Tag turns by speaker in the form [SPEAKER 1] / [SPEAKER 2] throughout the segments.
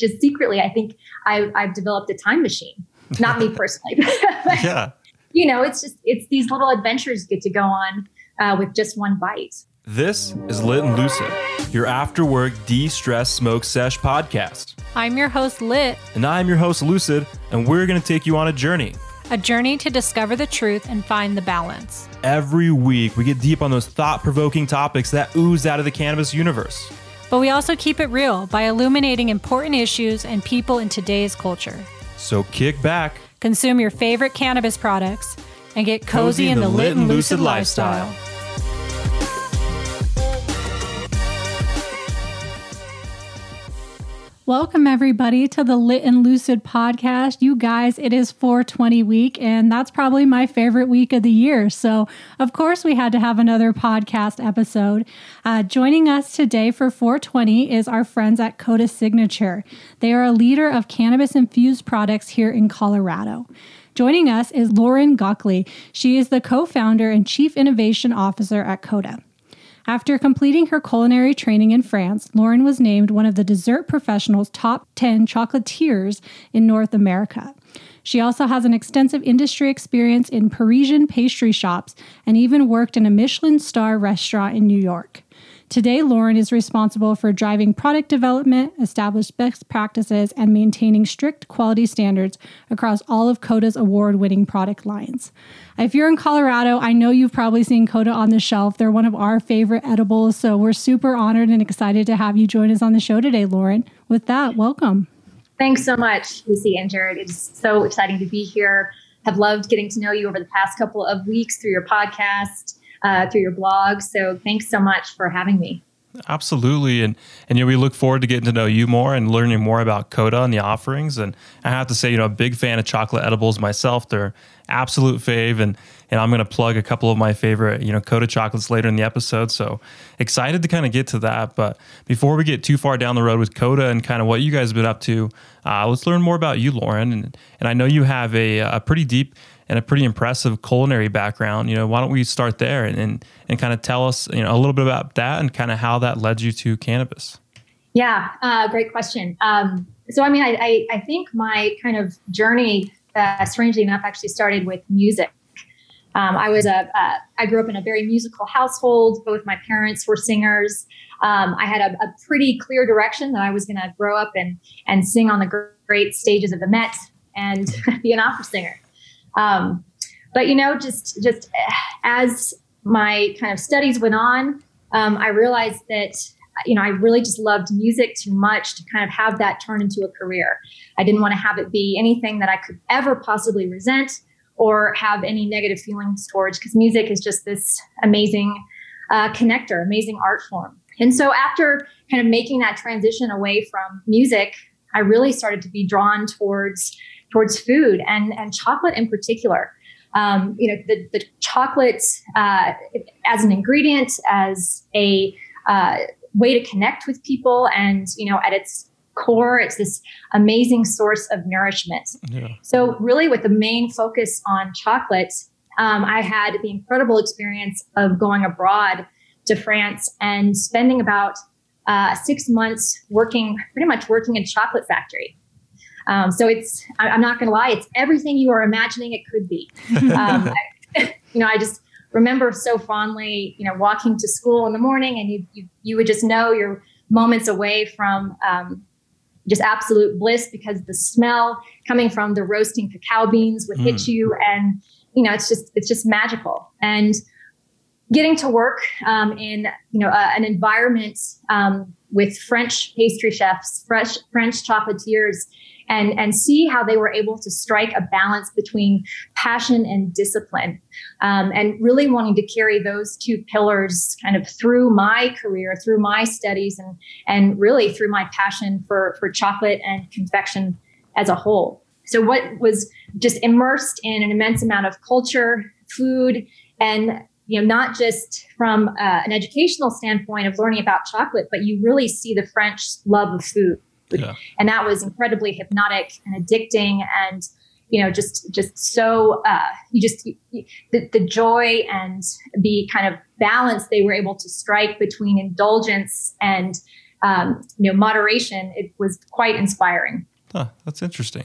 [SPEAKER 1] just secretly, I think I, I've developed a time machine. Not me personally, but,
[SPEAKER 2] yeah.
[SPEAKER 1] you know, it's just it's these little adventures you get to go on uh, with just one bite.
[SPEAKER 2] This is Lit and Lucid, your after work de stress smoke sesh podcast.
[SPEAKER 3] I'm your host, Lit,
[SPEAKER 2] And I'm your host, Lucid, and we're going to take you on a journey.
[SPEAKER 3] a journey to discover the truth and find the balance.
[SPEAKER 2] Every week, we get deep on those thought provoking topics that ooze out of the cannabis universe.
[SPEAKER 3] But we also keep it real by illuminating important issues and people in today's culture.
[SPEAKER 2] So kick back.
[SPEAKER 3] Consume your favorite cannabis products and get cozy, in the lit and lucid lifestyle. Welcome, everybody, to the Lit and Lucid podcast. You guys, it is 420 week, and that's probably my favorite week of the year. So, of course, we had to have another podcast episode. Uh, joining us today for 420 is our friends at Coda Signature. They are a leader of cannabis infused products here in Colorado. Joining us is Lauren Gockley. She is the co founder and chief innovation officer at Coda. After completing her culinary training in France, Lauren was named one of the Dessert Professional's top 10 chocolatiers in North America. She also has an extensive industry experience in Parisian pastry shops and even worked in a Michelin star restaurant in New York. Today, Lauren is responsible for driving product development, established best practices, and maintaining strict quality standards across all of Coda's award winning product lines. If you're in Colorado, I know you've probably seen Coda on the shelf. They're one of our favorite edibles, so we're super honored and excited to have you join us on the show today, Lauren. With that, welcome.
[SPEAKER 1] Thanks so much, Lucy and Jared. It's so exciting to be here. Have loved getting to know you over the past couple of weeks through your podcast, uh, through your blog. So thanks so much for having me.
[SPEAKER 2] Absolutely. And and you know, we look forward to getting to know you more and learning more about Coda and the offerings. And I have to say, you know, a big fan of chocolate edibles myself. They're absolute fave and and I'm gonna plug a couple of my favorite, you know, Coda chocolates later in the episode. So excited to kind of get to that. But before we get too far down the road with Coda and kind of what you guys have been up to, uh, let's learn more about you, Lauren. And and I know you have a, a pretty deep and a pretty impressive culinary background. You know, why don't we start there and, and, and kind of tell us, you know, a little bit about that and kind of how that led you to cannabis?
[SPEAKER 1] Yeah, uh, great question. Um, so, I mean, I, I, I, think my kind of journey, uh, strangely enough, actually started with music. Um, I was a, uh, I grew up in a very musical household. Both my parents were singers. Um, I had a, a, pretty clear direction that I was going to grow up and and sing on the great stages of the Met and be an opera singer. Um, but you know, just just as my kind of studies went on, um, I realized that you know I really just loved music too much to kind of have that turn into a career. I didn't want to have it be anything that I could ever possibly resent or have any negative feelings towards, because music is just this amazing uh, connector, amazing art form. And so after kind of making that transition away from music, I really started to be drawn towards towards food and and chocolate in particular. Um, you know, the the chocolate uh, as an ingredient, as a uh, way to connect with people, and you know, at its core, it's this amazing source of nourishment. Yeah. So, really, with the main focus on chocolate, um, I had the incredible experience of going abroad to France and spending about uh, six months working, pretty much working in a chocolate factory. Um, so it's, I, am not going to lie, it's everything you are imagining it could be. Um, you know, I just remember so fondly, you know, walking to school in the morning and you, you, you would just know you're moments away from um, just absolute bliss because the smell coming from the roasting cacao beans would mm. hit you. And, you know, it's just, it's just magical. And getting to work um, in, you know, uh, an environment um, with French pastry chefs, fresh French chocolatiers, and, and see how they were able to strike a balance between passion and discipline. Um, and really wanting to carry those two pillars kind of through my career, through my studies, and, and really through my passion for, for chocolate and confection as a whole. So, what was just immersed in an immense amount of culture, food, and you know, not just from uh, an educational standpoint of learning about chocolate, but you really see the French love of food. Yeah. And that was incredibly hypnotic and addicting and you know just just so uh, you just you, the, the joy and the kind of balance they were able to strike between indulgence and um, you know moderation, it was quite inspiring.
[SPEAKER 2] Huh, that's interesting.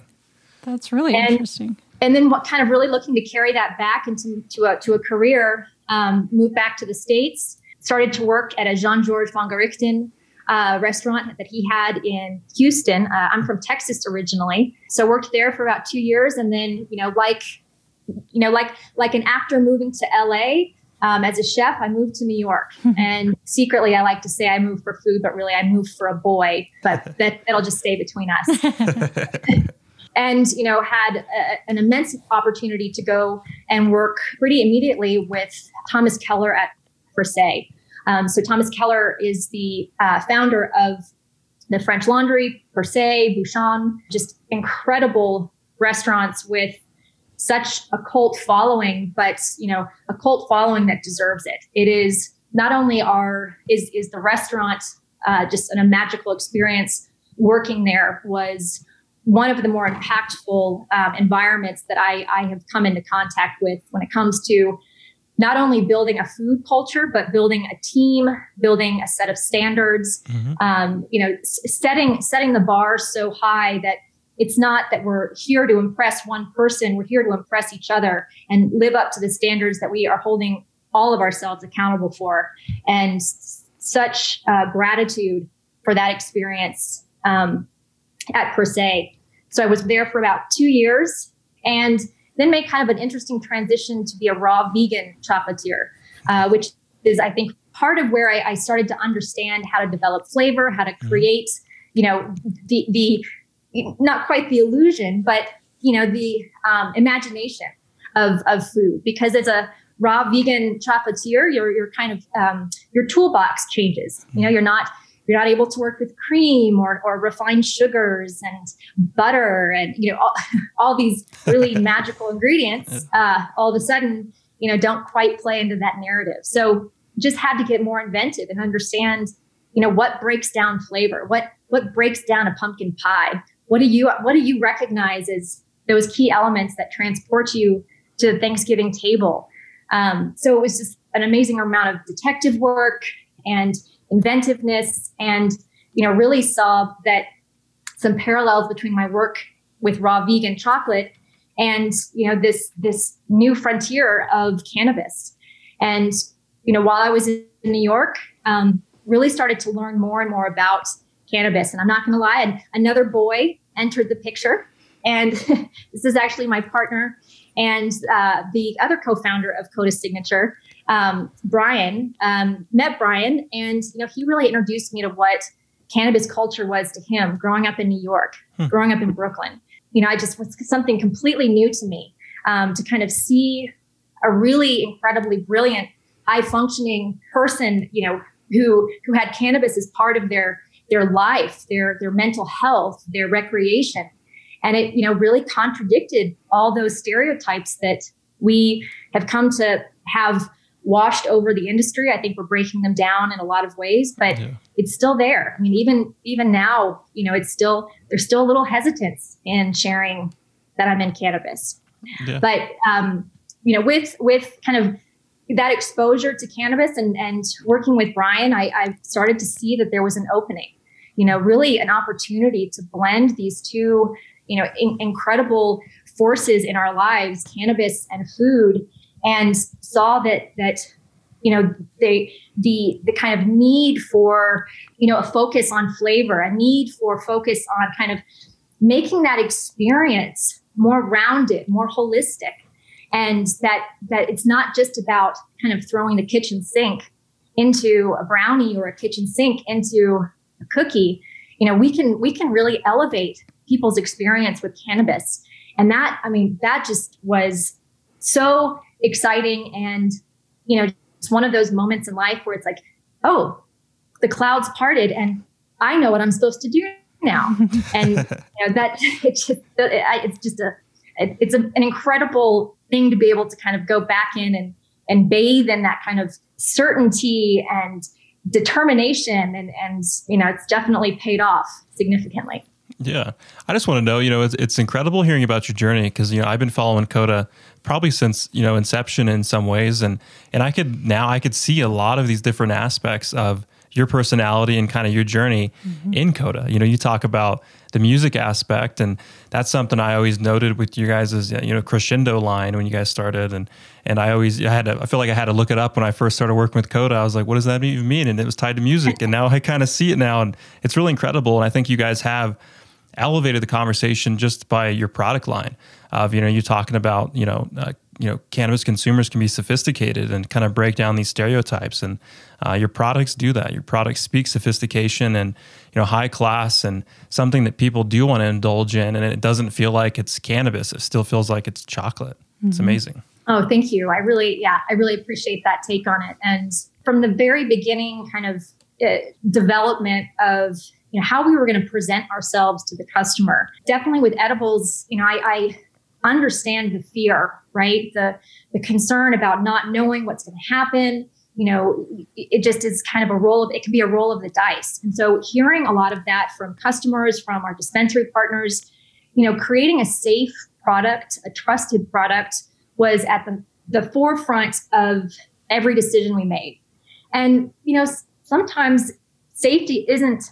[SPEAKER 3] That's really and, interesting.
[SPEAKER 1] And then, what kind of really looking to carry that back into to a, to a career, um, moved back to the states, started to work at a Jean Georges Vongerichten uh, restaurant that he had in Houston. Uh, I'm from Texas originally, so worked there for about two years, and then you know, like you know, like like an actor moving to LA. Um, as a chef, I moved to New York, and secretly, I like to say I moved for food, but really, I moved for a boy. But that that'll just stay between us. and you know, had a, an immense opportunity to go and work pretty immediately with Thomas Keller at Per Se. Um, so Thomas Keller is the uh, founder of the French Laundry, Per Se, Bouchon, just incredible restaurants with such a cult following, but you know, a cult following that deserves it. It is not only our is is the restaurant uh, just an, a magical experience. Working there was one of the more impactful um, environments that I, I have come into contact with when it comes to not only building a food culture, but building a team, building a set of standards. Mm-hmm. Um, you know, setting setting the bar so high that it's not that we're here to impress one person. We're here to impress each other and live up to the standards that we are holding all of ourselves accountable for. And such uh, gratitude for that experience um, at Per Se. So I was there for about two years, and then made kind of an interesting transition to be a raw vegan chocolatier, uh, which is, I think, part of where I, I, started to understand how to develop flavor, how to mm-hmm. create, you know, the the not quite the illusion, but you know, the um, imagination of of food. Because as a raw vegan chocolatier, your your kind of um, your toolbox changes. You know, you're not you're not able to work with cream or, or refined sugars and butter and you know all, all these really magical ingredients uh, all of a sudden you know don't quite play into that narrative. So just had to get more inventive and understand you know what breaks down flavor what what breaks down a pumpkin pie. What do you what do you recognize as those key elements that transport you to the thanksgiving table? Um, so it was just an amazing amount of detective work and inventiveness and you know really saw that some parallels between my work with raw vegan chocolate and you know this this new frontier of cannabis. And you know while i was in new york um, really started to learn more and more about cannabis. And i'm not going to lie another boy entered the picture. And this is actually my partner and uh, the other co-founder of coda signature um, Brian, um, met Brian, and you know he really introduced me to what cannabis culture was to him growing up in New York, hmm. growing up in Brooklyn. You know, I just was something completely new to me um, to kind of see a really incredibly brilliant, high functioning person, you know, who who had cannabis as part of their their life, their their mental health, their recreation, and it you know really contradicted all those stereotypes that we have come to have washed over the industry. I think we're breaking them down in a lot of ways, but yeah. it's still there. I mean, even even now, you know, it's still there's still a little hesitance in sharing that I'm in cannabis. Yeah. But um, you know, with with kind of that exposure to cannabis and and working with Brian, I, I started to see that there was an opening. You know, really an opportunity to blend these two, you know, in, incredible forces in our lives, cannabis and food, and saw that that you know they the the kind of need for you know a focus on flavor a need for focus on kind of making that experience more rounded more holistic. And that that it's not just about kind of throwing the kitchen sink into a brownie or a kitchen sink into a cookie. You know we can we can really elevate people's experience with cannabis. And that i mean that just was so exciting and you know it's one of those moments in life where it's like oh the clouds parted and i know what i'm supposed to do now. And you know that it's just it's just a it's an incredible thing to be able to kind of go back in and and bathe in that kind of certainty and determination. And and you know it's definitely paid off significantly.
[SPEAKER 2] Yeah. I just want to know you know it's, it's incredible hearing about your journey because you know i've been following coda probably since you know inception in some ways and and i could now i could see a lot of these different aspects of your personality and kind of your journey mm-hmm. in Coda. You know, you talk about the music aspect, and that's something I always noted with you guys you know crescendo line when you guys started, and and I always I had to I feel like I had to look it up when I first started working with Coda. I was like, what does that even mean? And it was tied to music, and now I kind of see it now, and it's really incredible. And I think you guys have elevated the conversation just by your product line of you know you're talking about you know uh, you know cannabis consumers can be sophisticated and kind of break down these stereotypes. And uh, your products do that. Your products speak sophistication and you know high class and something that people do want to indulge in. And it doesn't feel like it's cannabis. It still feels like it's chocolate. Mm-hmm. it's amazing.
[SPEAKER 1] Oh thank you. I really yeah i really appreciate that take on it. And from the very beginning kind of uh, development of you know how we were going to present ourselves to the customer definitely with edibles you know I, I understand the fear, right? The the concern about not knowing what's going to happen. You know, it just is kind of a roll of it can be a roll of the dice. And so hearing a lot of that from customers, from our dispensary partners, you know, creating a safe product, a trusted product was at the, the forefront of every decision we made. And, you know, sometimes safety isn't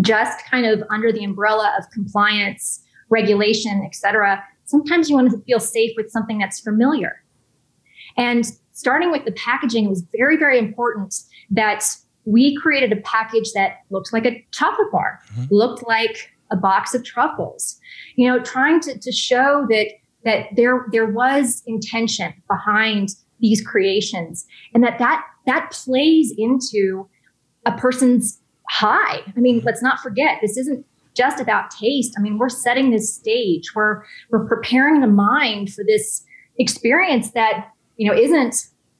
[SPEAKER 1] just kind of under the umbrella of compliance, regulation, et cetera sometimes you want to feel safe with something that's familiar. And starting with the packaging, it was very, very important that we created a package that looked like a chocolate bar, mm-hmm. looked like a box of truffles, you know, trying to, to show that that there there was intention behind these creations and that that that plays into a person's high. I mean, let's not forget this isn't just about taste. I mean, we're setting this stage. We're we're preparing the mind for this experience that you know isn't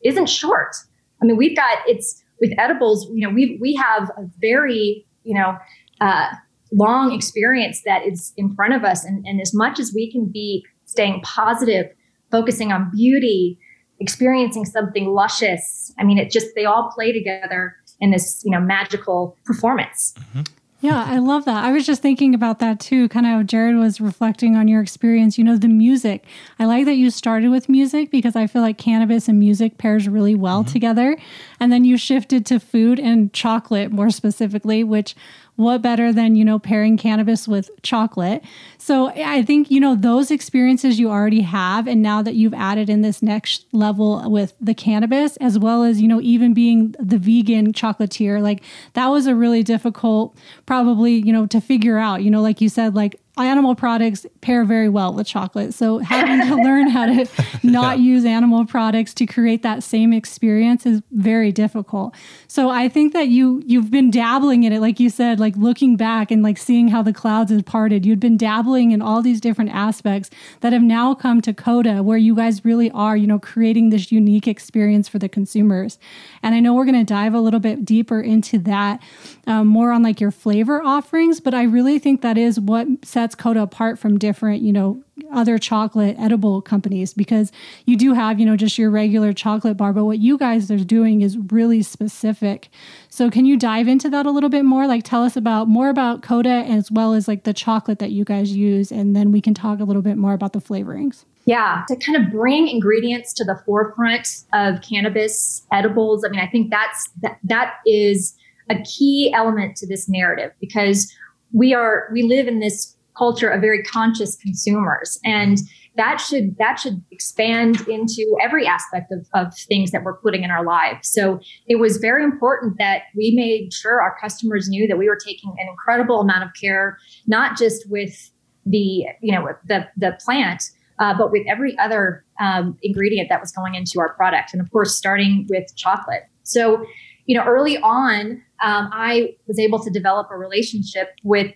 [SPEAKER 1] isn't short. I mean, we've got it's with edibles. You know, we we have a very you know uh, long experience that is in front of us, and, and as much as we can be staying positive, focusing on beauty, experiencing something luscious. I mean, it just they all play together in this you know magical performance. Mm-hmm.
[SPEAKER 3] Yeah, I love that. I was just thinking about that too, kind of Jared was reflecting on your experience. You know, the music. I like that you started with music because I feel like cannabis and music pairs really well mm-hmm. together. And then you shifted to food and chocolate more specifically, which what better than, you know, pairing cannabis with chocolate? So I think, you know, those experiences you already have. And now that you've added in this next level with the cannabis, as well as, you know, even being the vegan chocolatier, like that was a really difficult, probably, you know, to figure out, you know, like you said, like animal products pair very well with chocolate. So having to learn how to not yeah. use animal products to create that same experience is very difficult. So I think that you you've been dabbling in it like you said like looking back and like seeing how the clouds have parted. You'd been dabbling in all these different aspects that have now come to Coda where you guys really are, you know, creating this unique experience for the consumers. And I know we're going to dive a little bit deeper into that um, more on like your flavor offerings, but I really think that is what sets Coda apart from different, you know, other chocolate edible companies because you do have, you know, just your regular chocolate bar, but what you guys are doing is really specific. So can you dive into that a little bit more? Like tell us about more about Coda as well as like the chocolate that you guys use and then we can talk a little bit more about the flavorings.
[SPEAKER 1] Yeah, to kind of bring ingredients to the forefront of cannabis edibles. I mean, I think that's that, that is a key element to this narrative because we are we live in this culture of very conscious consumers and that should that should expand into every aspect of, of things that we're putting in our lives so it was very important that we made sure our customers knew that we were taking an incredible amount of care not just with the you know the the plant uh, but with every other um, ingredient that was going into our product. And of course, starting with chocolate. So, you know, early on, um, I was able to develop a relationship with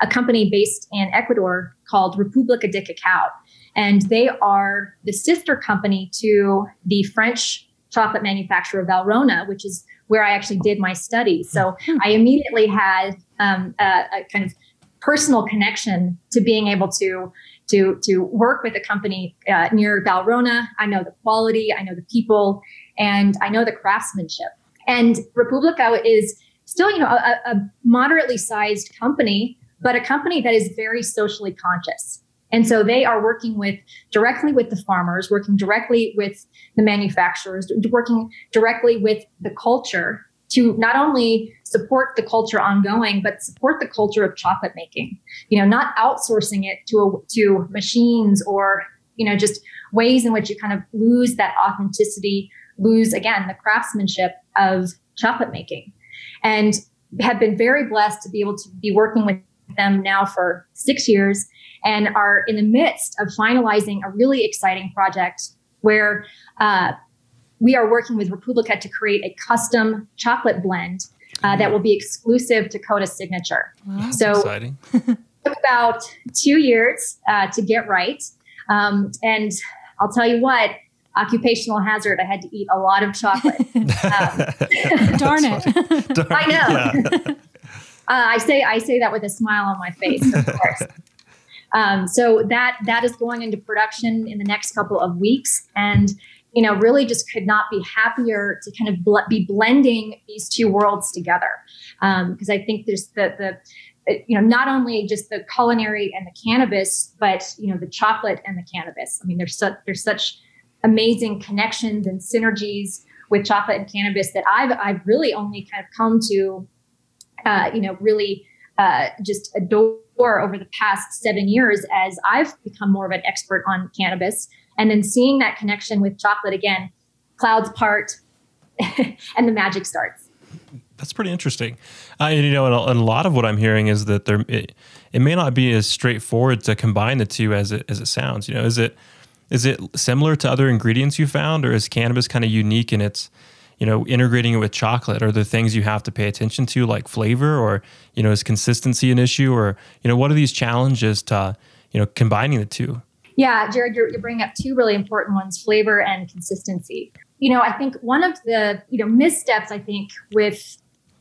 [SPEAKER 1] a company based in Ecuador called República de Cacao. And they are the sister company to the French chocolate manufacturer Valrhona, which is where I actually did my study. So hmm. I immediately had um, a, a kind of personal connection to being able to to to work with a company uh, near Valrhona. I know the quality, I know the people, and I know the craftsmanship. And Republica is still, you know, a, a moderately sized company, but a company that is very socially conscious. And so they are working with directly with the farmers, working directly with the manufacturers, working directly with the culture to not only support the culture ongoing, but support the culture of chocolate making. You know, not outsourcing it to a, to machines or you know just ways in which you kind of lose that authenticity, lose again the craftsmanship of chocolate making, and have been very blessed to be able to be working with them now for six years and are in the midst of finalizing a really exciting project where uh, we are working with Republica to create a custom chocolate blend uh, that will be exclusive to Coda Signature.
[SPEAKER 2] Wow,
[SPEAKER 1] so
[SPEAKER 2] exciting.
[SPEAKER 1] took about two years uh, to get right, um, and I'll tell you what. Occupational hazard. I had to eat a lot of chocolate. Um,
[SPEAKER 3] Darn it!
[SPEAKER 2] Darn,
[SPEAKER 1] I know.
[SPEAKER 2] yeah.
[SPEAKER 1] Uh, I say I say that with a smile on my face, of course. Um, so that that is going into production in the next couple of weeks, and you know, really just could not be happier to kind of bl- be blending these two worlds together. Because um, I think there's the the uh, you know not only just the culinary and the cannabis, but you know the chocolate and the cannabis. I mean, there's such there's such amazing connections and synergies with chocolate and cannabis that I've I've really only kind of come to uh, you know really uh, just adore over the past seven years as I've become more of an expert on cannabis. And then seeing that connection with chocolate again, clouds part and the magic starts.
[SPEAKER 2] That's pretty interesting. Uh, and, you know, and a, and a lot of what I'm hearing is that there it, it may not be as straightforward to combine the two as it as it sounds. You know, is it is it similar to other ingredients you found, or is cannabis kind of unique in its you know integrating it with chocolate? Are there things you have to pay attention to, like flavor, or you know, is consistency an issue, or you know, what are these challenges to you know combining the two?
[SPEAKER 1] Yeah, Jared, you're, you're bringing up two really important ones: flavor and consistency. You know, I think one of the you know missteps I think with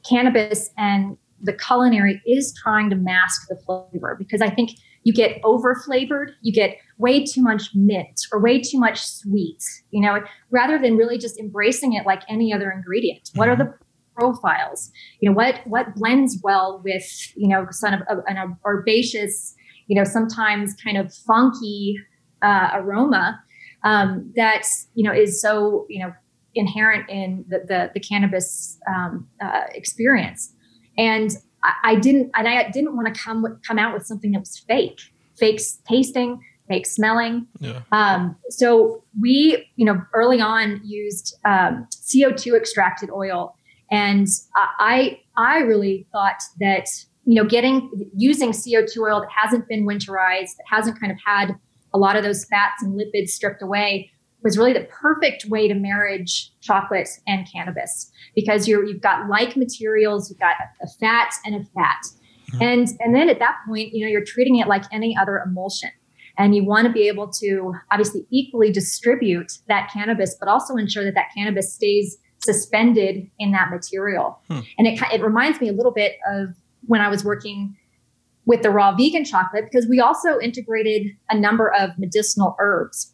[SPEAKER 1] cannabis and the culinary is trying to mask the flavor because I think you get over flavored, you get way too much mint or way too much sweet, you know, rather than really just embracing it like any other ingredient. What are the profiles? You know, what what blends well with, you know, some of an herbaceous, you know, sometimes kind of funky uh, aroma um, that, you know, is so, you know, inherent in the the, the cannabis um, uh, experience. And I, I didn't, and I didn't want to come come out with something that was fake, fake tasting, fake smelling.
[SPEAKER 2] Yeah.
[SPEAKER 1] Um, so we, you know, early on used um, CO2 extracted oil, and I I really thought that you know getting using CO2 oil that hasn't been winterized, that hasn't kind of had a lot of those fats and lipids stripped away was really the perfect way to marriage chocolate and cannabis because you're you've got like materials, you've got a fat and a fat. Mm-hmm. And and then at that point, you know, you're treating it like any other emulsion. And you want to be able to obviously equally distribute that cannabis, but also ensure that that cannabis stays suspended in that material. Hmm. And it, it reminds me a little bit of when I was working with the raw vegan chocolate because we also integrated a number of medicinal herbs.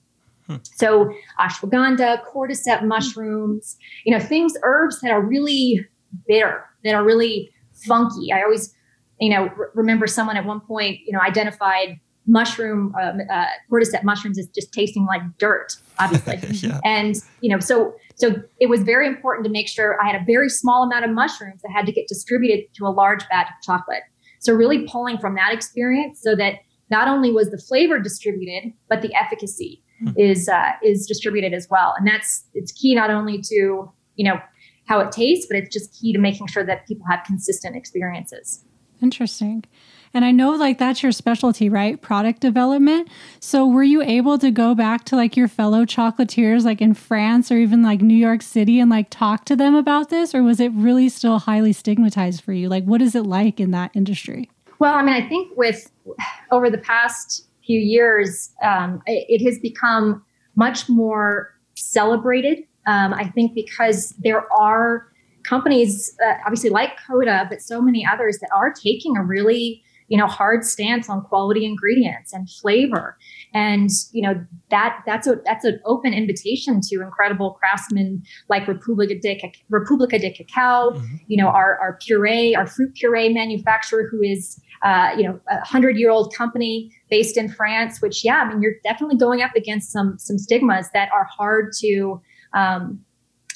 [SPEAKER 1] Hmm. So ashwagandha, cordyceps mushrooms, you know, things, herbs that are really bitter, that are really funky. I always, you know, remember someone at one point, you know, identified mushroom um, uh, cordyceps mushrooms is just tasting like dirt obviously yeah. and you know so so it was very important to make sure i had a very small amount of mushrooms that had to get distributed to a large batch of chocolate so really pulling from that experience so that not only was the flavor distributed but the efficacy. Is uh, is distributed as well and that's it's key not only to you know how it tastes but it's just key to making sure that people have consistent experiences
[SPEAKER 3] interesting and I know like that's your specialty, right? Product development. So were you able to go back to like your fellow chocolatiers like in France or even like New York City and like talk to them about this or was it really still highly stigmatized for you? Like what is it like in that industry?
[SPEAKER 1] Well, I mean, I think with over the past few years, um, it, it, has become much more celebrated. Um, I think because there are companies, uh, obviously like Coda, but so many others that are taking a really you know hard stance on quality ingredients and flavor and you know that that's a that's an open invitation to incredible craftsmen like Republica de Republica de Cacao mm-hmm. you know our our puree our fruit puree manufacturer who is uh, you know a hundred year old company based in France which yeah I mean you're definitely going up against some some stigmas that are hard to um,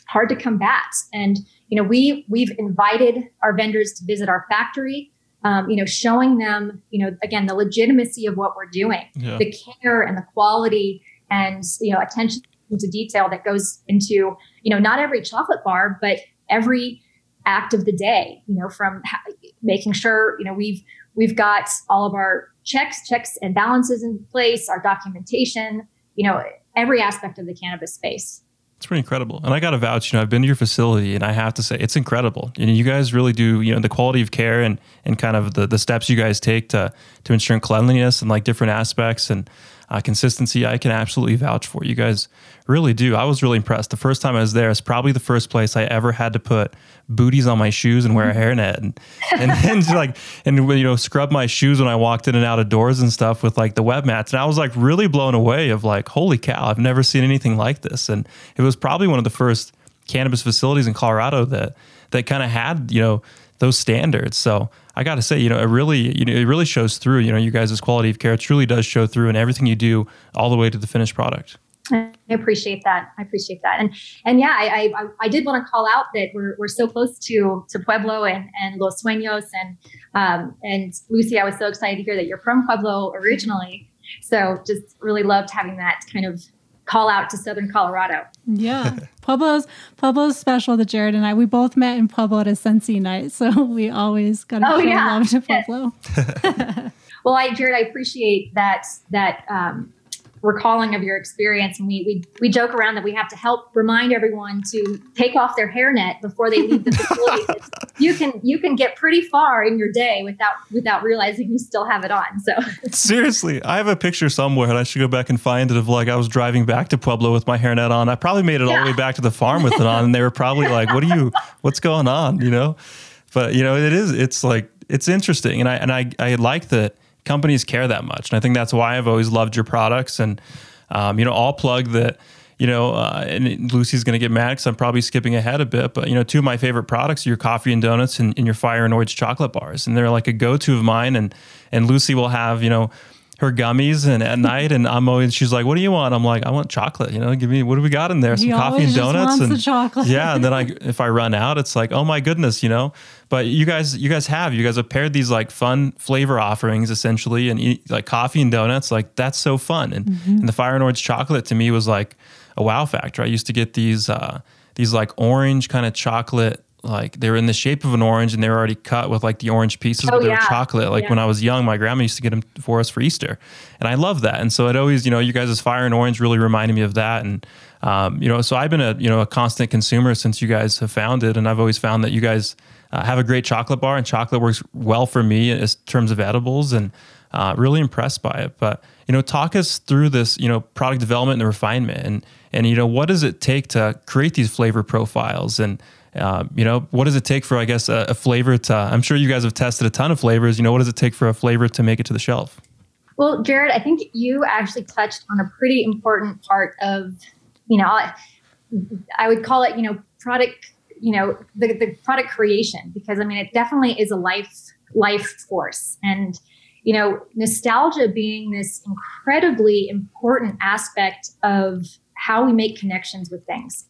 [SPEAKER 1] hard to combat and you know, we we've invited our vendors to visit our factory. Um, you know, showing them, you know, again, the legitimacy of what we're doing, yeah. the care and the quality and you know attention to detail that goes into you know not every chocolate bar, but every act of the day. You know, from ha- making sure you know we've we've got all of our checks, checks and balances in place, our documentation. You know, every aspect of the cannabis space.
[SPEAKER 2] It's pretty incredible. And I got to vouch, you know, I've been to your facility and I have to say it's incredible. And you guys really do, you know, the quality of care and, and kind of the, the steps you guys take to, to ensure cleanliness and like different aspects and uh, consistency, I can absolutely vouch for. You guys really do. I was really impressed. The first time I was there, it's probably the first place I ever had to put booties on my shoes and wear a hairnet and and, and like and you know scrub my shoes when I walked in and out of doors and stuff with like the web mats. And I was like really blown away of like, holy cow, I've never seen anything like this. And it was probably one of the first cannabis facilities in Colorado that that kind of had you know those standards. So I got to say, you know, it really, you know, it really shows through. You know, you guys' quality of care, truly does show through in everything you do, all the way to the finished product.
[SPEAKER 1] I appreciate that. I appreciate that. And and yeah, I I, I did want to call out that we're, we're so close to to Pueblo and, and Los Sueños and um, and Lucy. I was so excited to hear that you're from Pueblo originally. So just really loved having that kind of call out to Southern Colorado.
[SPEAKER 3] Yeah. Pueblo's Pueblo's special to Jared and I. We both met in Pueblo at a Sensi night, so we always got to oh, show yeah. love to Pueblo.
[SPEAKER 1] well, I Jared, I appreciate that that um, recalling of your experience. And we, we, we joke around that we have to help remind everyone to take off their hairnet before they leave the facility. you can, you can get pretty far in your day without, without realizing you still have it on. So
[SPEAKER 2] seriously, I have a picture somewhere and I should go back and find it of like, I was driving back to Pueblo with my hairnet on. I probably made it yeah. all the way back to the farm with it on. And they were probably like, what are you, what's going on? You know? But you know, it is, it's like, it's interesting. And I, and I, I like that companies care that much. And I think that's why I've always loved your products. And, um, you know, I'll plug that, you know, uh, and Lucy's going to get mad because I'm probably skipping ahead a bit. But, you know, two of my favorite products are your coffee and donuts and, and your fire and orange chocolate bars. And they're like a go to of mine. And, and Lucy will have, you know, her gummies and at night and I'm always she's like, What do you want? I'm like, I want chocolate, you know, give me what do we got in there? Some
[SPEAKER 3] he
[SPEAKER 2] coffee and donuts
[SPEAKER 3] and chocolate.
[SPEAKER 2] yeah. And then I if I run out, it's like, oh my goodness, you know. But you guys you guys have you guys have paired these like fun flavor offerings essentially and eat like coffee and donuts, like that's so fun. And mm-hmm. and the fire and orange chocolate to me was like a wow factor. I used to get these uh these like orange kind of chocolate like they were in the shape of an orange and they were already cut with like the orange pieces, oh, but they yeah. were chocolate. Like yeah. when I was young, my grandma used to get them for us for Easter, and I love that. And so it always, you know, you guys' fire and orange really reminded me of that. And um, you know, so I've been a you know a constant consumer since you guys have founded, and I've always found that you guys uh, have a great chocolate bar, and chocolate works well for me in terms of edibles, and uh, really impressed by it. But you know, talk us through this, you know, product development and refinement, and and you know, what does it take to create these flavor profiles and uh, you know, what does it take for, I guess, a, a, flavor to, I'm sure you guys have tested a ton of flavors. You know, what does it take for a flavor to make it to the shelf?
[SPEAKER 1] Well, Jared, I think you actually touched on a pretty important part of, you know, I, would call it, you know, product, you know, the, the product creation, because I mean, it definitely is a life, life force. And, you know, nostalgia being this incredibly important aspect of how we make connections with things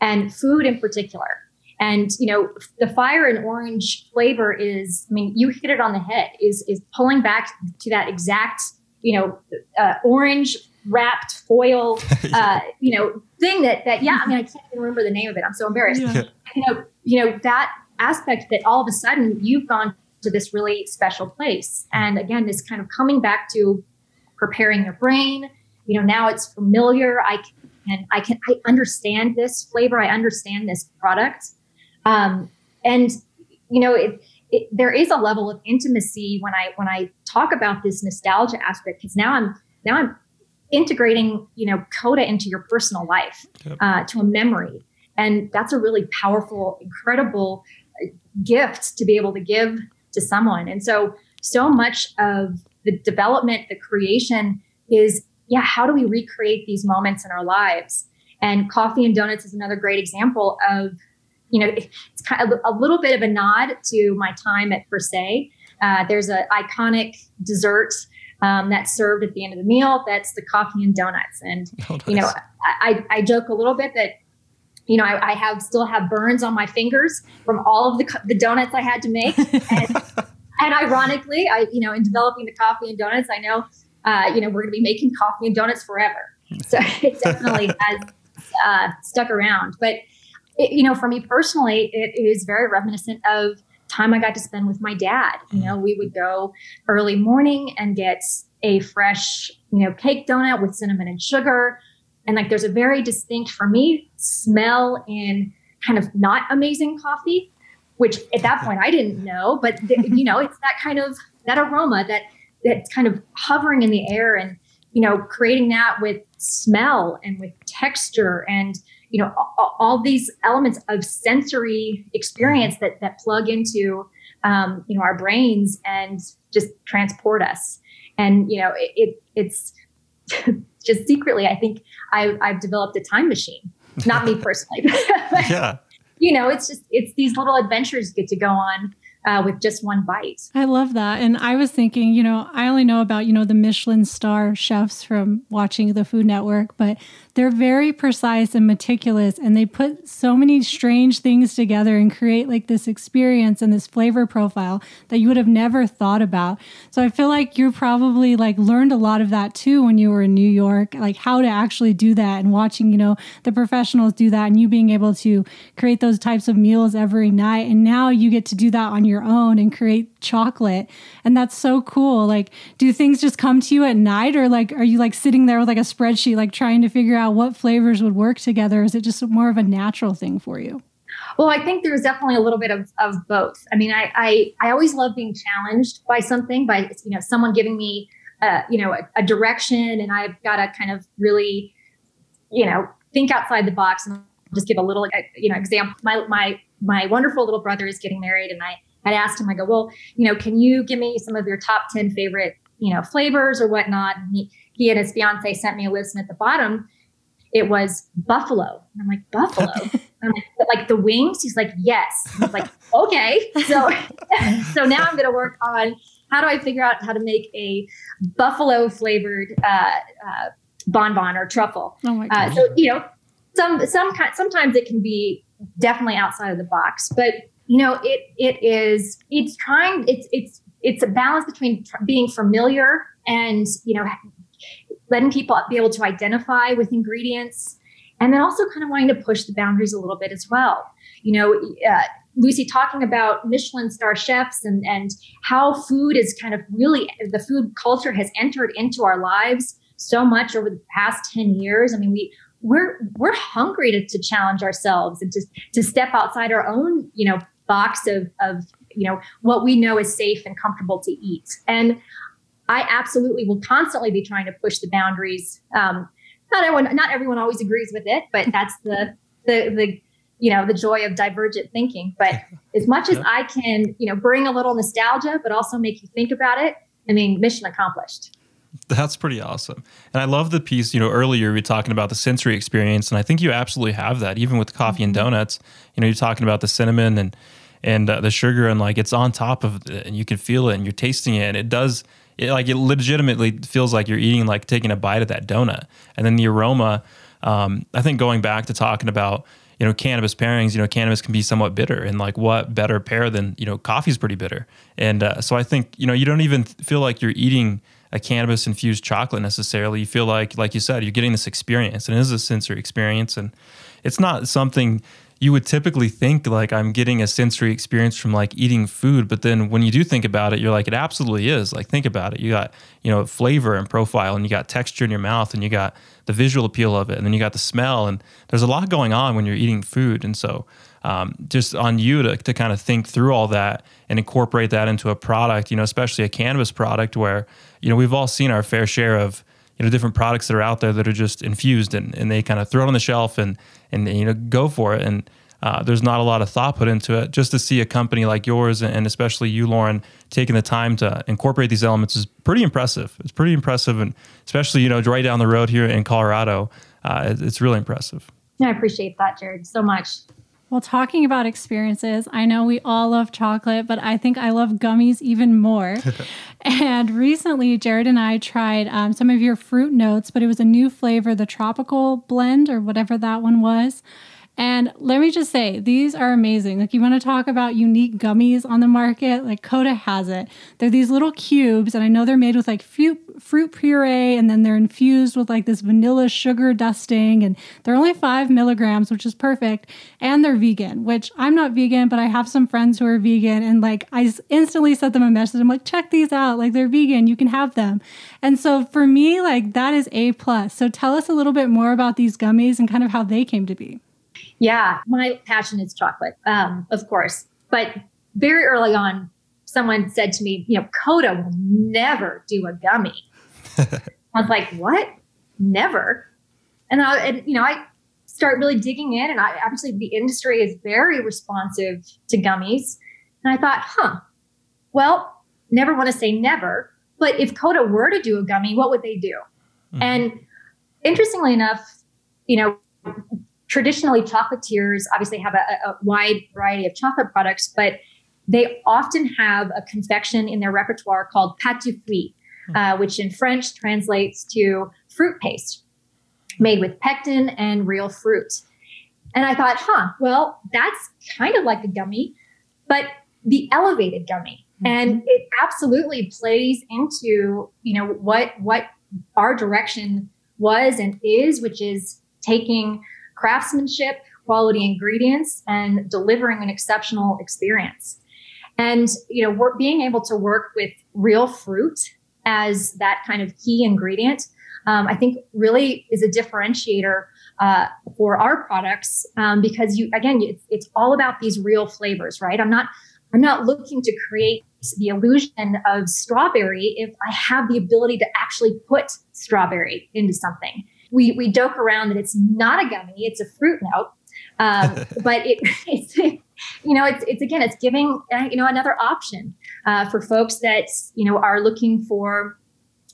[SPEAKER 1] and food in particular. And you know, the fire and orange flavor is, I mean, you hit it on the head. Is is pulling back to that exact, you know, uh, orange wrapped foil, uh, you know, thing that that yeah. I mean, I can't even remember the name of it. I'm so embarrassed. Yeah. You know, you know that aspect that all of a sudden you've gone to this really special place. And again, this kind of coming back to preparing your brain. You know, now it's familiar. I can I can I understand this flavor. I understand this product. Um, and you know, it, it, there is a level of intimacy when I when I talk about this nostalgia aspect because now I'm now I'm integrating you know coda into your personal life yep. uh, to a memory, and that's a really powerful, incredible uh, gift to be able to give to someone. And so, so much of the development, the creation is yeah, how do we recreate these moments in our lives? And coffee and donuts is another great example of you know, it's kind of a little bit of a nod to my time at Per Se. Uh, there's an iconic dessert um, that's served at the end of the meal. That's the coffee and donuts. And, oh, nice. you know, I, I joke a little bit that you know, I, I, have still have burns on my fingers from all of the, the donuts I had to make. And, and ironically, I, you know, in developing the coffee and donuts, I know, uh, you know, we're going to be making coffee and donuts forever. So it definitely has uh, stuck around. But, it, you know, for me personally, it is very reminiscent of time I got to spend with my dad. You know, we would go early morning and get a fresh, you know, cake donut with cinnamon and sugar. And like there's a very distinct, for me, smell in kind of not amazing coffee, which at that point I didn't know. But, you know, it's that kind of, that aroma that that's kind of hovering in the air and, you know, creating that with smell and with texture and, you know, all, all these elements of sensory experience that, that plug into, um, you know, our brains and just transport us. And, you know, it, it it's, just secretly, I think I, I've developed a time machine. Not me personally, yeah. You know, it's just it's these little adventures you get to go on uh, with just one bite.
[SPEAKER 3] I love that. And I was thinking, you know, I only know about, you know, the Michelin star chefs from watching the Food Network, but they're very precise and meticulous and they put so many strange things together and create like this experience and this flavor profile that you would have never thought about. So I feel like you probably like learned a lot of that too when you were in New York, like how to actually do that and watching, you know, the professionals do that and you being able to create those types of meals every night. And now you get to do that on your own and create chocolate. And that's so cool. Like, do things just come to you at night or like are you like sitting there with like a spreadsheet, like trying to figure out what flavors would work together? Is it just more of a natural thing for you?
[SPEAKER 1] Well, I think there's definitely a little bit of, of both. I mean, I, I, I always love being challenged by something, by you know, someone giving me, uh, you know, a, a direction, and I've got to kind of really, you know, think outside the box. And just give a little, uh, you know, example. My my my wonderful little brother is getting married, and I i asked him, I go, well, you know, can you give me some of your top 10 favorite, you know, flavors or whatnot? And he, he and his fiance sent me a list and at the bottom it was buffalo. And I'm like, buffalo? I'm like, like the wings? He's like, yes. I was like, okay. So, so now I'm going to work on how do I figure out how to make a buffalo flavored uh, uh, bonbon or truffle. Oh my uh, so, you know, some, some kind, sometimes it can be definitely outside of the box, but you know it it is it's trying it's it's it's a balance between tr- being familiar and you know letting people be able to identify with ingredients and then also kind of wanting to push the boundaries a little bit as well. You know uh, lucy talking about michelin star chefs and and how food is kind of really the food culture has entered into our lives so much over the past 10 years. I mean we we're we're hungry to, to challenge ourselves and to, to step outside our own you know box of, of you know what we know is safe and comfortable to eat. And i absolutely will constantly be trying to push the boundaries um, not everyone not everyone always agrees with it but that's the the the you know the joy of divergent thinking but as much as i can you know bring a little nostalgia but also make you think about it i mean mission accomplished
[SPEAKER 2] that's pretty awesome. And I love the piece, you know, earlier we were talking about the sensory experience. And I think you absolutely have that, even with coffee and mm-hmm. donuts. You know, you're talking about the cinnamon and and uh, the sugar and like it's on top of it and you can feel it and you're tasting it and it does it like it legitimately feels like you're eating like taking a bite of that donut. And then the aroma um, i think going back to talking about you know cannabis pairings you know cannabis can be somewhat bitter. And like what better pair than you know coffee's pretty bitter. And uh, so i think you know you don't even feel like you're eating a cannabis infused chocolate necessarily. You feel like, like you said, you're getting this experience, and it is a sensory experience, and it's not something you would typically think like I'm getting a sensory experience from like eating food, but then when you do think about it, you're like it absolutely is. Like think about it. You got, you know, flavor and profile and you got texture in your mouth and you got the visual appeal of it and then you got the smell and there's a lot going on when you're eating food. And so um, just on you to, to kind of think through all that and incorporate that into a product, you know, especially a cannabis product where, you know, we've all seen our fair share of, you know, different products that are out there that are just infused and, and they kind of throw it on the shelf and, and, you know, go for it. And uh, there's not a lot of thought put into it. Just to see a company like yours and especially you, Lauren, taking the time to incorporate these elements is pretty impressive. It's pretty impressive. And especially, you know, right down the road here in Colorado, uh, it's really impressive.
[SPEAKER 1] I appreciate that, Jared, so much.
[SPEAKER 3] Well, talking about experiences, I know we all love chocolate, but I think I love gummies even more. and recently, Jared and I tried um, some of your fruit notes, but it was a new flavor, the tropical blend or whatever that one was. And let me just say, these are amazing. Like, you want to talk about unique gummies on the market? Like, Coda has it. They're these little cubes, and I know they're made with like fruit, fruit puree, and then they're infused with like this vanilla sugar dusting, and they're only five milligrams, which is perfect. And they're vegan, which I'm not vegan, but I have some friends who are vegan, and like, I instantly sent them a message. I'm like, check these out. Like, they're vegan. You can have them. And so for me, like, that is A plus. So tell us a little bit more about these gummies and kind of how they came to be.
[SPEAKER 1] Yeah, my passion is chocolate, um, of course. But very early on, someone said to me, you know, Coda will never do a gummy. I was like, what? Never. And I, and, you know, I start really digging in, and I actually, the industry is very responsive to gummies. And I thought, huh, well, never want to say never, but if Coda were to do a gummy, what would they do? Mm-hmm. And interestingly enough, you know, traditionally chocolatiers obviously have a, a, wide variety of chocolate products, but they often have a confection in their repertoire called pâte de fruit, hmm. uh, which in French translates to fruit paste made with pectin and real fruit. And I thought, huh, well, that's kind of like a gummy, but the elevated gummy. Mm-hmm. And it absolutely plays into, you know, what what our direction was and is, which is taking craftsmanship, quality ingredients, and delivering an exceptional experience. And you know, being able to work with real fruit as that kind of key ingredient, um, I think really is a differentiator uh, for our products um, because you again, it's, it's all about these real flavors, right? I'm not I'm not looking to create the illusion of strawberry if I have the ability to actually put strawberry into something we we joke around that it's not a gummy; it's a fruit note. Um, but it, it's you know it's it's again it's giving uh, you know another option uh, for folks that you know are looking for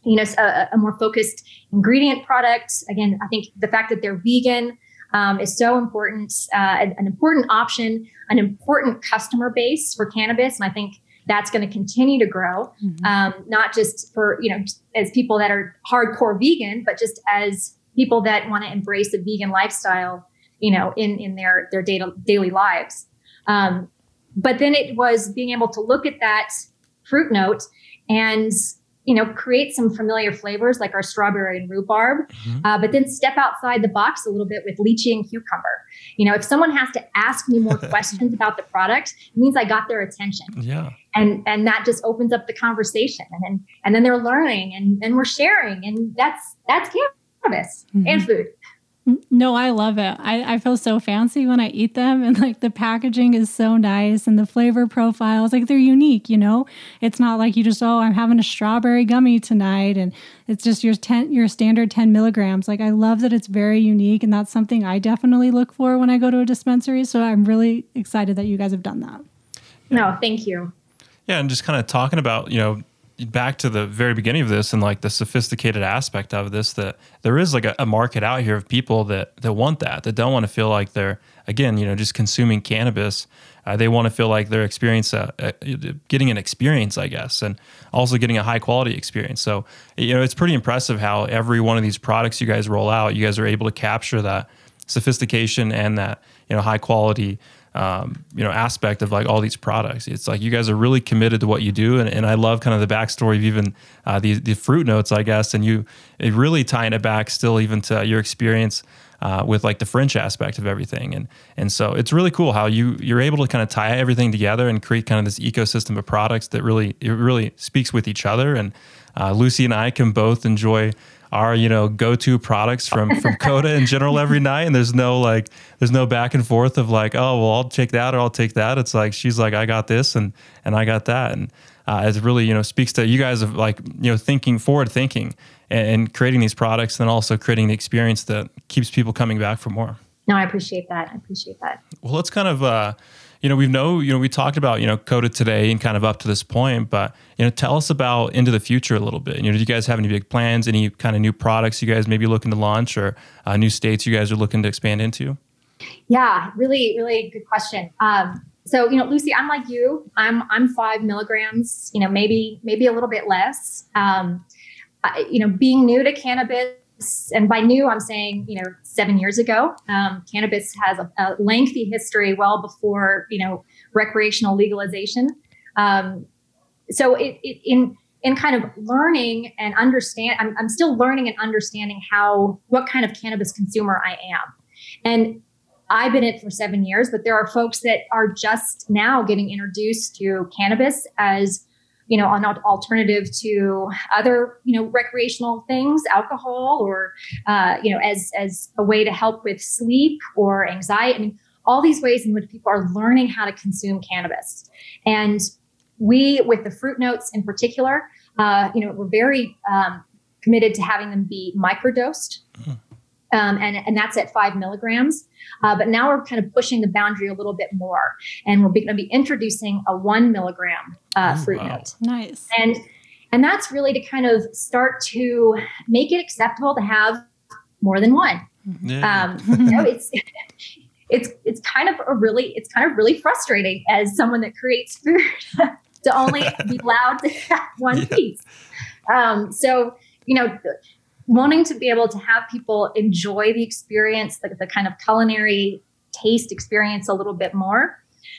[SPEAKER 1] you know a, a, more focused ingredient product. Again, I think the fact that they're vegan. Um, is so important, uh, an, an important option, an important customer base for cannabis, and I think that's going to continue to grow mm-hmm. um, not just for you know as people that are hardcore vegan but just as people that want to embrace a vegan lifestyle, you know, in in their their daily daily lives. Um, but then it was being able to look at that fruit note and you know create some familiar flavors like our strawberry and rhubarb mm-hmm. uh, but then step outside the box a little bit with lychee and cucumber you know if someone has to ask me more questions about the product it means i got their attention
[SPEAKER 2] yeah
[SPEAKER 1] and and that just opens up the conversation and then and then they're learning and and we're sharing and that's that's cannabis mm-hmm. and food.
[SPEAKER 3] No, I love it. I, I feel so fancy when I eat them, and like the packaging is so nice, and the flavor profiles like they're unique. You know, it's not like you just oh I'm having a strawberry gummy tonight, and it's just your ten your standard ten milligrams. Like I love that it's very unique, and that's something I definitely look for when I go to a dispensary. So I'm really excited that you guys have done that.
[SPEAKER 1] No, thank you.
[SPEAKER 2] Yeah, and just kind of talking about you know back to the very beginning of this and like the sophisticated aspect of this that there is like a, a, market out here of people that that want that that don't want to feel like they're again you know just consuming cannabis. Uh, they want to feel like they're experience uh, uh, getting an experience i guess and also getting a high quality experience. So you know it's pretty impressive how every one of these products you guys roll out you guys are able to capture that sophistication and that you know high quality um, you know aspect of like all these products. It's like you guys are really committed to what you do, and, and I love kind of the backstory of even uh, the the fruit notes, I guess, and you really tying it back still even to your experience. Uh, with like the French aspect of everything, and and so it's really cool how you you're able to kind of tie everything together and create kind of this ecosystem of products that really it really speaks with each other. And uh, Lucy and I can both enjoy our you know go-to products from from Coda in general every night, and there's no like there's no back and forth of like oh well I'll take that or I'll take that. It's like she's like I got this and and I got that, and uh, it really you know speaks to you guys of like you know thinking forward thinking and, and creating these products, and also creating the experience that keeps people coming back for more.
[SPEAKER 1] No, I appreciate that. I appreciate that.
[SPEAKER 2] Well, let's kind of. Uh, you know, we've know, you know, we talked about, you know, Coda today and kind of up to this point, but, you know, tell us about into the future a little bit. You know, do you guys have any big plans, any kind of new products you guys maybe looking to launch or uh, new states you guys are looking to expand into?
[SPEAKER 1] Yeah, really, really good question. Um, so, you know, Lucy, I'm like you. I'm I'm five milligrams. You know, maybe maybe a little bit less. Um, I, you know, being new to cannabis, and by new, I'm saying, you know, seven years ago. Um, cannabis has a, a, lengthy history well before, you know, recreational legalization. Um, so it, it, in in kind of learning and understand, I'm, I'm still learning and understanding how what kind of cannabis consumer I am, and I've been it for seven years, but there are folks that are just now getting introduced to cannabis as you know, an alternative to other, you know, recreational things, alcohol, or uh, you know, as as a way to help with sleep or anxiety. I mean, all these ways in which people are learning how to consume cannabis, and we, with the fruit notes in particular, uh, you know, we're very um, committed to having them be microdosed. Mm-hmm. Um, and, and that's at five milligrams. Uh, but now we're kind of pushing the boundary a little bit more, and we're going to be introducing a one milligram uh, oh, fruit wow. note.
[SPEAKER 3] Nice.
[SPEAKER 1] And and that's really to kind of start to make it acceptable to have more than one. Yeah. Um, you know, it's it's it's kind of a really it's kind of really frustrating as someone that creates food to only be allowed to have one yeah. piece. Um, so you know wanting to be able to have people enjoy the experience, the, the kind of culinary taste experience a little bit more,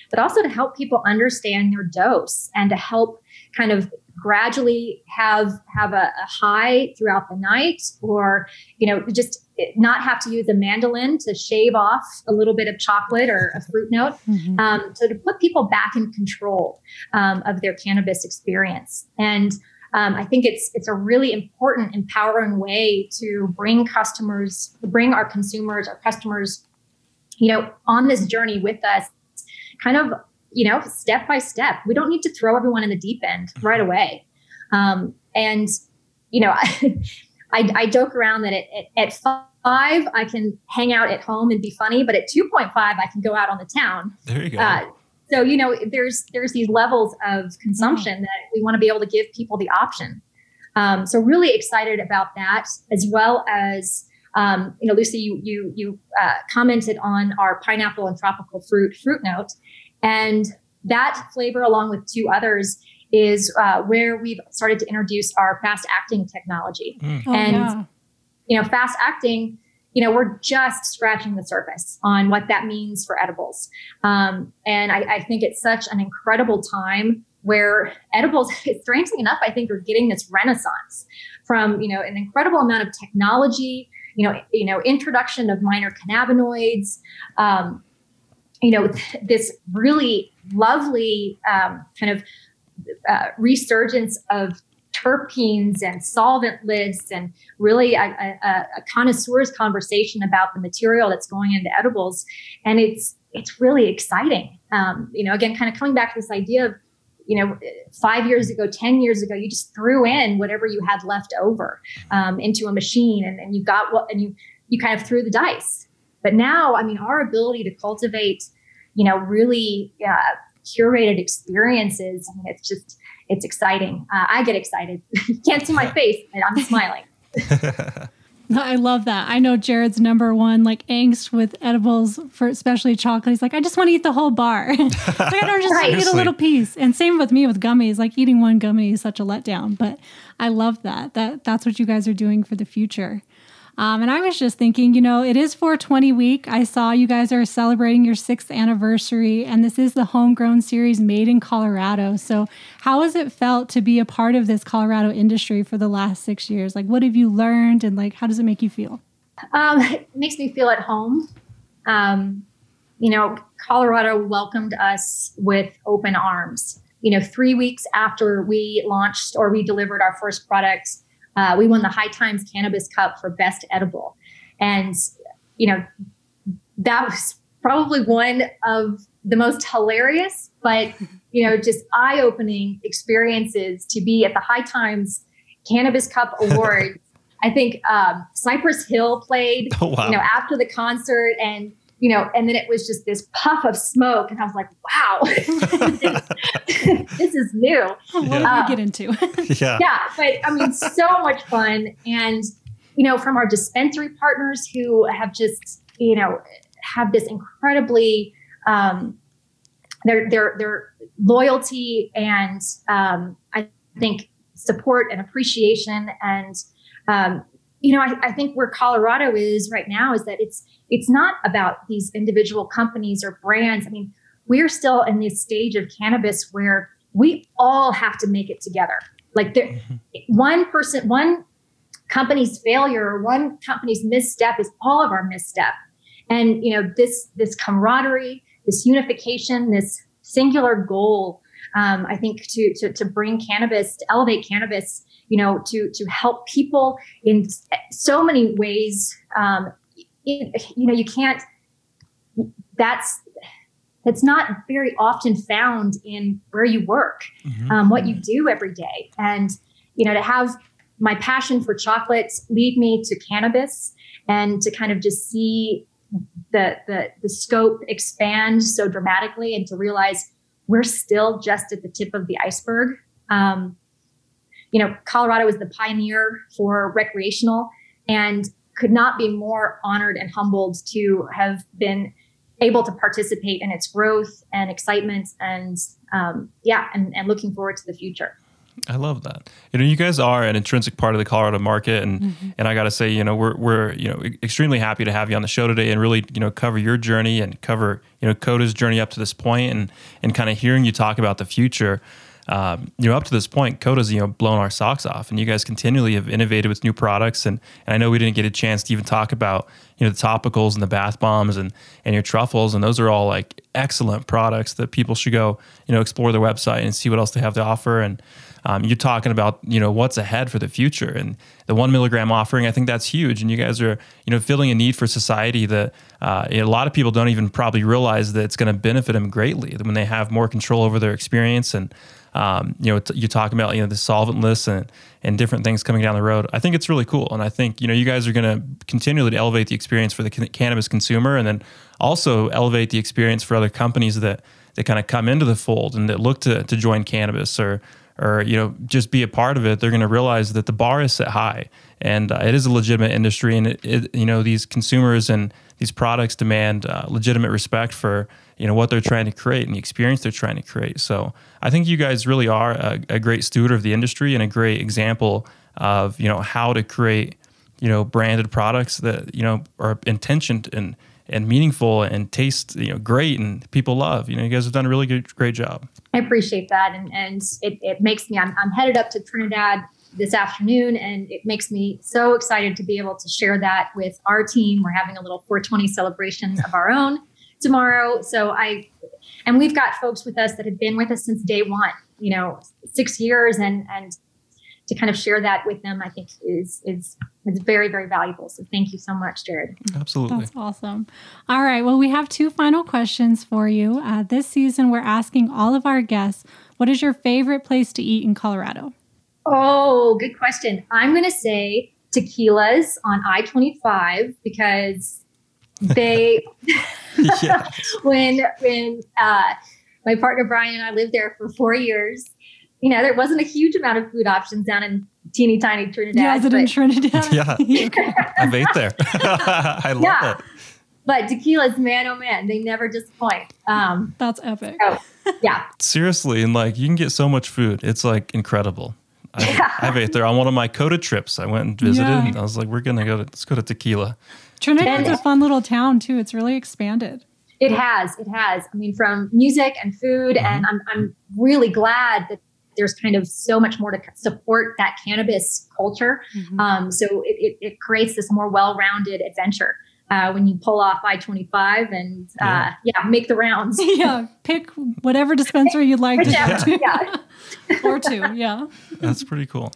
[SPEAKER 1] but also to help people understand their dose and to help kind of gradually have have a, a, high throughout the night or you know just not have to use a mandolin to shave off a little bit of chocolate or a fruit note mm-hmm. um, so to put people back in control um, of their cannabis experience and um, I think it's it's a really important, empowering way to bring customers, bring our consumers, our customers, you know, on this journey with us, kind of, you know, step by step. We don't need to throw everyone in the deep end right away. Um, and you know, I, I, joke around that at, at five, I can hang out at home and be funny, but at 2.5, I can go out on the town.
[SPEAKER 2] There you go. Uh,
[SPEAKER 1] so you know there's there's these levels of consumption mm. that we want to be able to give people the option um, so really excited about that as well as um, you know lucy you you you uh, commented on our pineapple and tropical fruit fruit note and that flavor along with two others is uh, where we've started to introduce our fast acting technology mm. oh, and yeah. you know fast acting you know, we're just scratching the surface on what that means for edibles. Um, and I, I, think it's such an incredible time where edibles, strangely enough, I think are getting this renaissance from, you know, an incredible amount of technology, you know, you know, introduction of minor cannabinoids, um, you know, this really lovely um, kind of uh, resurgence of terpenes and solventless and really a, a, a, connoisseur's conversation about the material that's going into edibles. And it's it's really exciting. Um, you know again kind of coming back to this idea of you know five years ago ten years ago you just threw in whatever you had left over um, into a machine and, and you got what and you you kind of threw the dice. But now i mean our ability to cultivate you know really uh, curated experiences I mean, it's just it's exciting. Uh, I get excited. you can't see my face, and I'm smiling.
[SPEAKER 3] I love that. I know Jared's number one like angst with edibles for especially chocolate. He's like, I just want to eat the whole bar. like, I don't just right. eat a little piece. And same with me with gummies. Like eating one gummy is such a letdown. But I love that. That that's what you guys are doing for the future. Um, and I was just thinking, you know, it is 420 week. I saw you guys are celebrating your sixth anniversary, and this is the homegrown series made in Colorado. So, how has it felt to be a part of this Colorado industry for the last six years? Like, what have you learned, and like, how does it make you feel?
[SPEAKER 1] Um, it makes me feel at home. Um, you know, Colorado welcomed us with open arms. You know, three weeks after we launched or we delivered our first products, uh, we won the High Times Cannabis Cup for Best Edible. And, you know, that was probably one of the most hilarious, but, you know, just eye opening experiences to be at the High Times Cannabis Cup Awards. I think um, Cypress Hill played, oh, wow. you know, after the concert, and you know, and then it was just this puff of smoke, and I was like, "Wow, this is new."
[SPEAKER 3] What do we get into?
[SPEAKER 2] yeah,
[SPEAKER 1] yeah, but I mean, so much fun, and you know, from our dispensary partners who have just, you know, have this incredibly um, their their their loyalty and um, I think support and appreciation and um, you know, I, I think where Colorado is right now is that it's it's not about these individual companies or brands. I mean, we're still in this stage of cannabis where we all have to make it together. Like there, mm-hmm. one person, one company's failure or one company's misstep is all of our misstep. And you know, this this camaraderie, this unification, this singular goal, um, I think to, to to bring cannabis, to elevate cannabis, you know, to to help people in so many ways. Um, it, you know, you can't. That's that's not very often found in where you work, mm-hmm. um, what you do every day. And, you know, to have my passion for chocolates lead me to cannabis and to kind of just see the, the, the scope expand so dramatically and to realize we're still just at the tip of the iceberg. Um, you know, Colorado is the pioneer for recreational and could not be more honored and humbled to have been able to participate in its growth and excitement and um, yeah and, and looking forward to the future
[SPEAKER 2] I love that. You know, you guys are an intrinsic part of the Colorado market, and mm-hmm. and I got to say, you know, we're we're you know extremely happy to have you on the show today and really you know cover your journey and cover you know Coda's journey up to this point and and kind of hearing you talk about the future um, you know, up to this point, Coda's you know blown our socks off, and you guys continually have innovated with new products. And, and I know we didn't get a chance to even talk about you know the topicals and the bath bombs and and your truffles, and those are all like excellent products that people should go you know explore their website and see what else they have to offer. And um, you're talking about you know what's ahead for the future and the one milligram offering. I think that's huge, and you guys are you know filling a need for society that uh, a lot of people don't even probably realize that it's going to benefit them greatly when they have more control over their experience and um, you know, t- you talk about you know the solventless and and different things coming down the road. I think it's really cool, and I think you know you guys are going to continually elevate the experience for the can- cannabis consumer, and then also elevate the experience for other companies that that kind of come into the fold and that look to to join cannabis or or you know just be a part of it. They're going to realize that the bar is set high, and uh, it is a legitimate industry, and it, it, you know these consumers and these products demand uh, legitimate respect for you know what they're trying to create and the experience they're trying to create. So I think you guys really are a, a great steward of the industry and a great example of you know how to create you know branded products that you know are intentioned and and meaningful and taste you know great and people love. You know, you guys have done a really good great job.
[SPEAKER 1] I appreciate that, and and it, it makes me. I'm, I'm headed up to Trinidad this afternoon, and it makes me so excited to be able to share that with our team. We're having a little 420 celebration of our own tomorrow. So I, and we've got folks with us that have been with us since day one, you know, six years and, and to kind of share that with them, I think is, is, is very, very valuable. So thank you so much, Jared.
[SPEAKER 2] Absolutely.
[SPEAKER 3] That's awesome. All right. Well, we have two final questions for you. Uh, this season, we're asking all of our guests, what is your favorite place to eat in Colorado?
[SPEAKER 1] Oh, good question. I'm going to say tequilas on I 25 because they when when uh, my partner Brian and I lived there for four years, you know, there wasn't a huge amount of food options down in teeny tiny Trinidad.
[SPEAKER 3] Yeah, is it in Trinidad?
[SPEAKER 2] yeah, I've ate there. I love yeah. it.
[SPEAKER 1] But tequilas, man, oh man, they never disappoint. Um,
[SPEAKER 3] That's epic.
[SPEAKER 1] So, yeah.
[SPEAKER 2] Seriously, and like you can get so much food. It's like incredible. I, yeah. I've ate there on one of my Coda trips. I went and visited, yeah. and I was like, "We're gonna go to let's go to Tequila."
[SPEAKER 3] Trinidad's and, a fun little town too. It's really expanded.
[SPEAKER 1] It has. It has. I mean, from music and food, mm-hmm. and I'm I'm really glad that there's kind of so much more to support that cannabis culture. Mm-hmm. Um, so it, it, it, creates this more well-rounded adventure. Uh, when you pull off I-25 and uh, yeah. yeah. make the rounds.
[SPEAKER 3] yeah, pick whatever dispensary you'd like to go to. Yeah. or two, yeah.
[SPEAKER 2] That's pretty cool.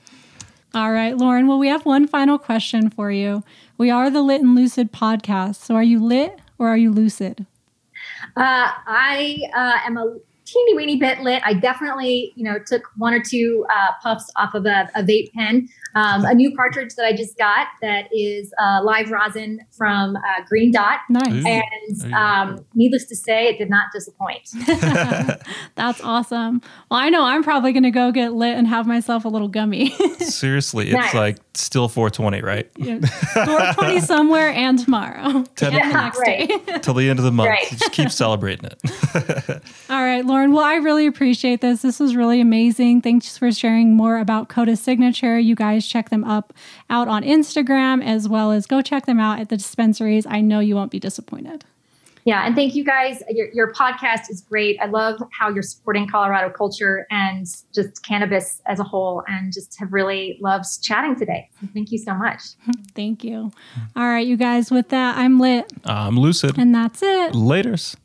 [SPEAKER 3] All right, Lauren. Well, we have one final question for you. We are the Lit and Lucid podcast. So are you lit or are you lucid?
[SPEAKER 1] Uh, I uh, am a teeny weeny bit lit. I definitely, you know, took one or two uh, puffs off of a, a vape pen. Um, a new cartridge that I just got that is uh, live rosin from uh, Green Dot.
[SPEAKER 3] Nice.
[SPEAKER 1] And um, needless to say, it did not disappoint.
[SPEAKER 3] That's awesome. Well, I know I'm probably going to go get lit and have myself a little gummy.
[SPEAKER 2] Seriously, it's nice. like still 420, right? Yeah.
[SPEAKER 3] 420 somewhere and tomorrow. Ten, yeah, the next right. day.
[SPEAKER 2] Till the end of the month. Right. Just keep celebrating it.
[SPEAKER 3] All right, Lauren Lauren. Well, I really appreciate this. This was really amazing. Thanks for sharing more about Coda Signature. You guys check them up out on Instagram as well as go check them out at the dispensaries. I know you won't be disappointed.
[SPEAKER 1] Yeah, and thank you guys. Your, your podcast is great. I love how you're supporting Colorado culture and just cannabis as a whole, and just have really loved chatting today. thank you so much.
[SPEAKER 3] thank you. All right, you guys, with that, I'm lit.
[SPEAKER 2] I'm lucid.
[SPEAKER 3] And that's it.
[SPEAKER 2] Laters.